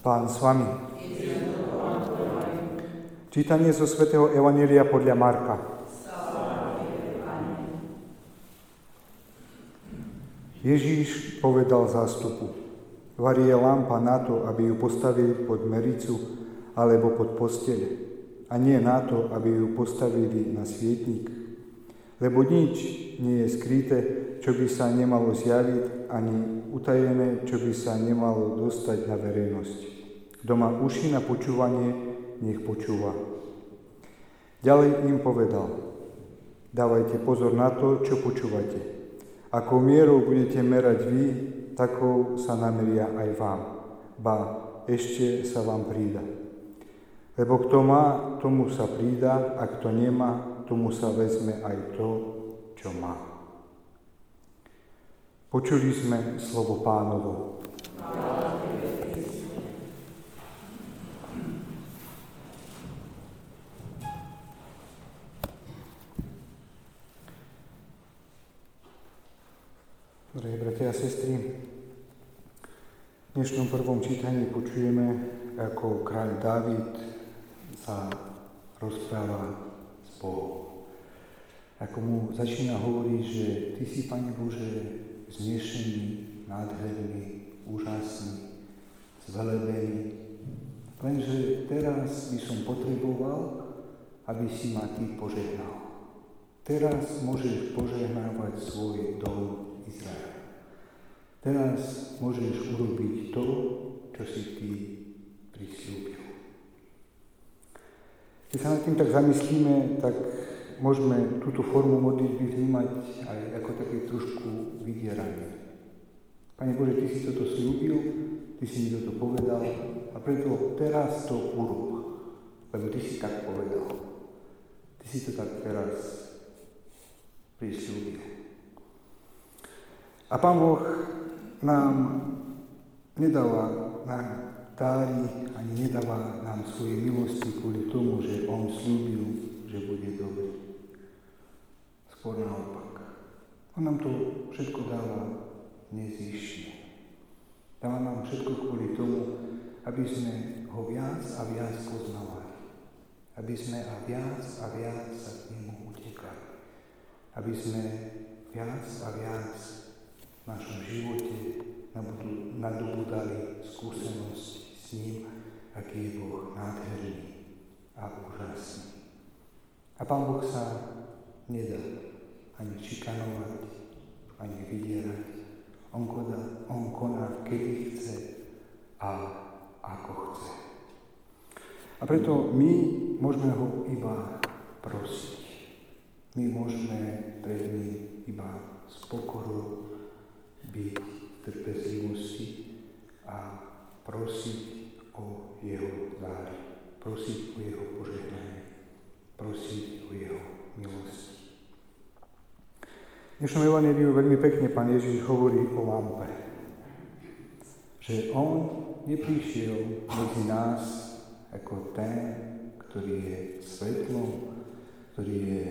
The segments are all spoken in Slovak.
Pán s vami. Čítanie zo svätého Evanielia podľa Marka. Ježíš povedal zástupu, varí je lampa na to, aby ju postavili pod mericu alebo pod postele, a nie na to, aby ju postavili na svietnik. Lebo nič nie je skryté, čo by sa nemalo zjaviť, ani utajené, čo by sa nemalo dostať na verejnosť. Kto má uši na počúvanie, nech počúva. Ďalej im povedal, dávajte pozor na to, čo počúvate. Ako mierou budete merať vy, takou sa nameria aj vám. Ba, ešte sa vám prída. Lebo kto má, tomu sa prída, a kto nemá, tomu sa vezme aj to, čo má. Počuli sme slovo pánovo. Drahí bratia a sestry, v dnešnom prvom čítaní počujeme, ako kráľ Dávid sa rozpráva Bohom. Ako mu začína hovoriť, že Ty si, Pane Bože, zmiešený, nádherný, úžasný, zvelebený. Lenže teraz by som potreboval, aby si ma Ty požehnal. Teraz môžeš požehnávať svoj dom Izrael. Teraz môžeš urobiť to, čo si Ty prislúbil. Keď sa nad tým tak zamyslíme, tak môžeme túto formu modlitby vnímať aj ako také trošku vydieranie. Pane Bože, Ty si toto slúbil, Ty si mi toto povedal a preto teraz to urob, lebo Ty si tak povedal. Ty si to tak teraz prislúbil. A Pán Boh nám nedáva nám tári ani nedáva nám svoje milosti kvôli tomu, že On slúbil, že bude dobrý. Skôr naopak. On nám to všetko dáva nezišne. Dáva nám všetko kvôli tomu, aby sme ho viac a viac poznávali. Aby sme a viac a viac sa k nemu utekali. Aby sme viac a viac v našom živote nadobudali skúsenosť s ním, aký je Boh nádherný a úžasný. A Pán Boh sa nedá ani čikanovať, ani vydierať. On koná, on koná, kedy chce a ako chce. A preto my môžeme ho iba prosiť. My môžeme pred ním iba s pokorou byť trpezlivosti a prosiť o jeho dáry, prosiť o jeho požehnanie, prosiť o jeho milosti. V dnešnom evaneliu veľmi pekne pán Ježiš hovorí o lampe. Že on neprišiel medzi nás ako ten, ktorý je svetlom, ktorý je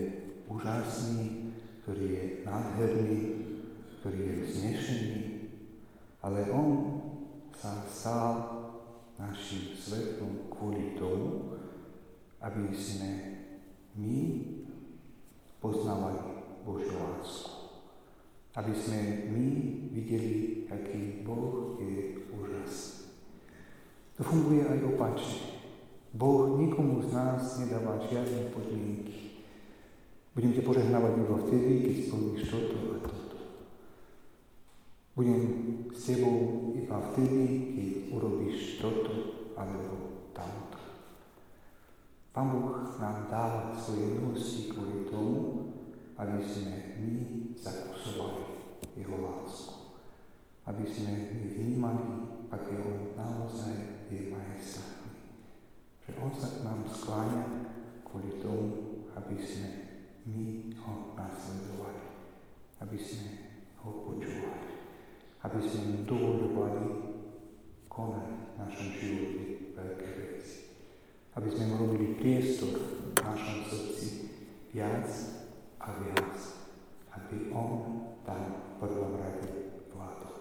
úžasný, ktorý je nádherný, ktorý je vznešený, ale on sa stal našim svetom kvôli tomu, aby sme my poznávali Božiu lásku. Aby sme my videli, aký Boh je úžasný. To funguje aj opačne. Boh nikomu z nás nedáva žiadne podmienky. Budem ťa požehnávať iba vtedy, keď splníš toto a toto. Budem s tebou iba vtedy, keď urobíš toto alebo tamto. Pán Boh nám dáva svoje milosti kvôli tomu, aby sme my zakusovali Jeho lásku. Aby sme my vnímali, aké On naozaj je majestátny. Že On sa k nám skláňa kvôli tomu, aby sme my ho nasledovali. Aby sme ho počúvali aby sme mu dovolovali konať v našom živote veľké veci. Aby sme mu robili priestor v našom srdci viac a viac, aby on tam v prvom rade vládol.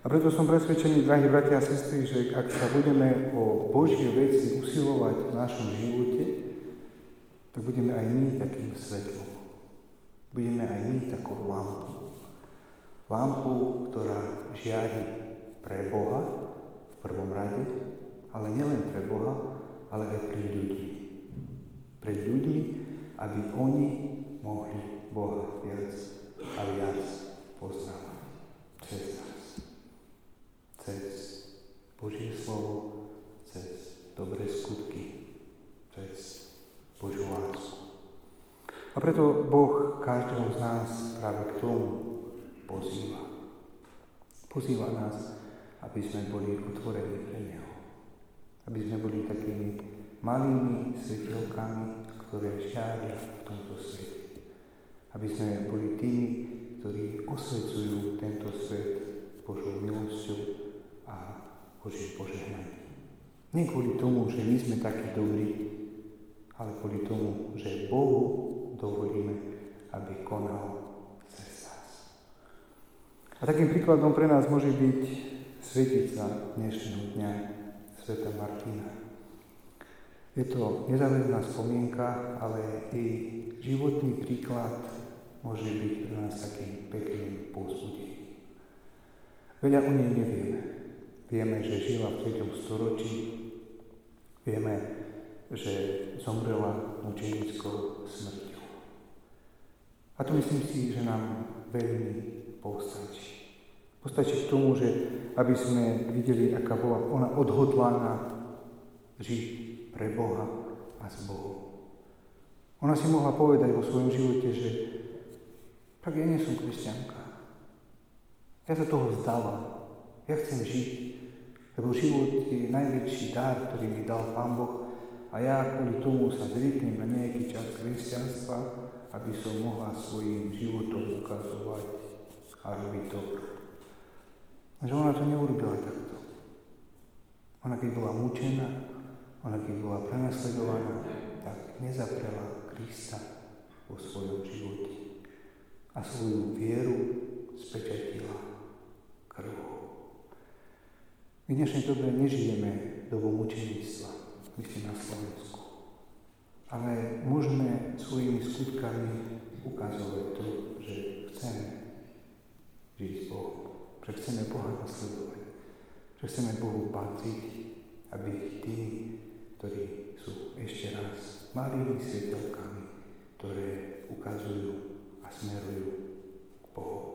A preto som presvedčený, drahí bratia a sestry, že ak sa budeme o Božie veci usilovať v našom živote, tak budeme aj my takým svetlom. Budeme aj my takou lampou. Lampu, ktorá žiari pre Boha v prvom rade, ale nielen pre Boha, ale aj pre ľudí. Pre ľudí, aby oni mohli Boha viac a viac poznávať. Cez Božie slovo, cez dobré skutky, cez Božiu lásku. A preto Boh každého z nás práve k tomu pozýva. Pozýva nás, aby sme boli otvorení pre Neho. Aby sme boli takými malými svetelkami, ktoré žiaria v tomto svete. Aby sme boli tými, ktorí osvecujú tento svet Nie kvôli tomu, že my sme takí dobrí, ale kvôli tomu, že Bohu dovolíme, aby konal cez nás. A takým príkladom pre nás môže byť svetica dnešného dňa Sveta Martina. Je to nezáväzná spomienka, ale i životný príklad môže byť pre nás takým pekným povzbudením. Veľa o nej nevieme. Vieme, že žila v 3. storočí. Vieme, že zomrela mučenickou smrťou. A to myslím si, že nám veľmi postačí. Postačí k tomu, že aby sme videli, aká bola ona odhodlaná žiť pre Boha a s Bohom. Ona si mohla povedať vo svojom živote, že tak ja nie som kresťanka. Ja sa toho vzdala. Ja chcem žiť, život je najväčší dar, ktorý mi dal Pán Boh a ja kvôli tomu sa zrieknem na nejaký čas kresťanstva, aby som mohla svojim životom ukazovať a robiť dobro. Že ona to neurobila takto. Ona keď bola mučená, ona keď bola prenasledovaná, tak nezaprela Krista vo svojom živote. A svoju vieru spečatila My v dnešnej dobe nežijeme dobu mučenictva, myslím na Slovensku. Ale môžeme svojimi skutkami ukazovať to, že chceme žiť s Bohom, že chceme Boha nasledovať, že chceme Bohu patriť a byť tými, ktorí sú ešte raz malými svetelkami, ktoré ukazujú a smerujú k Bohu.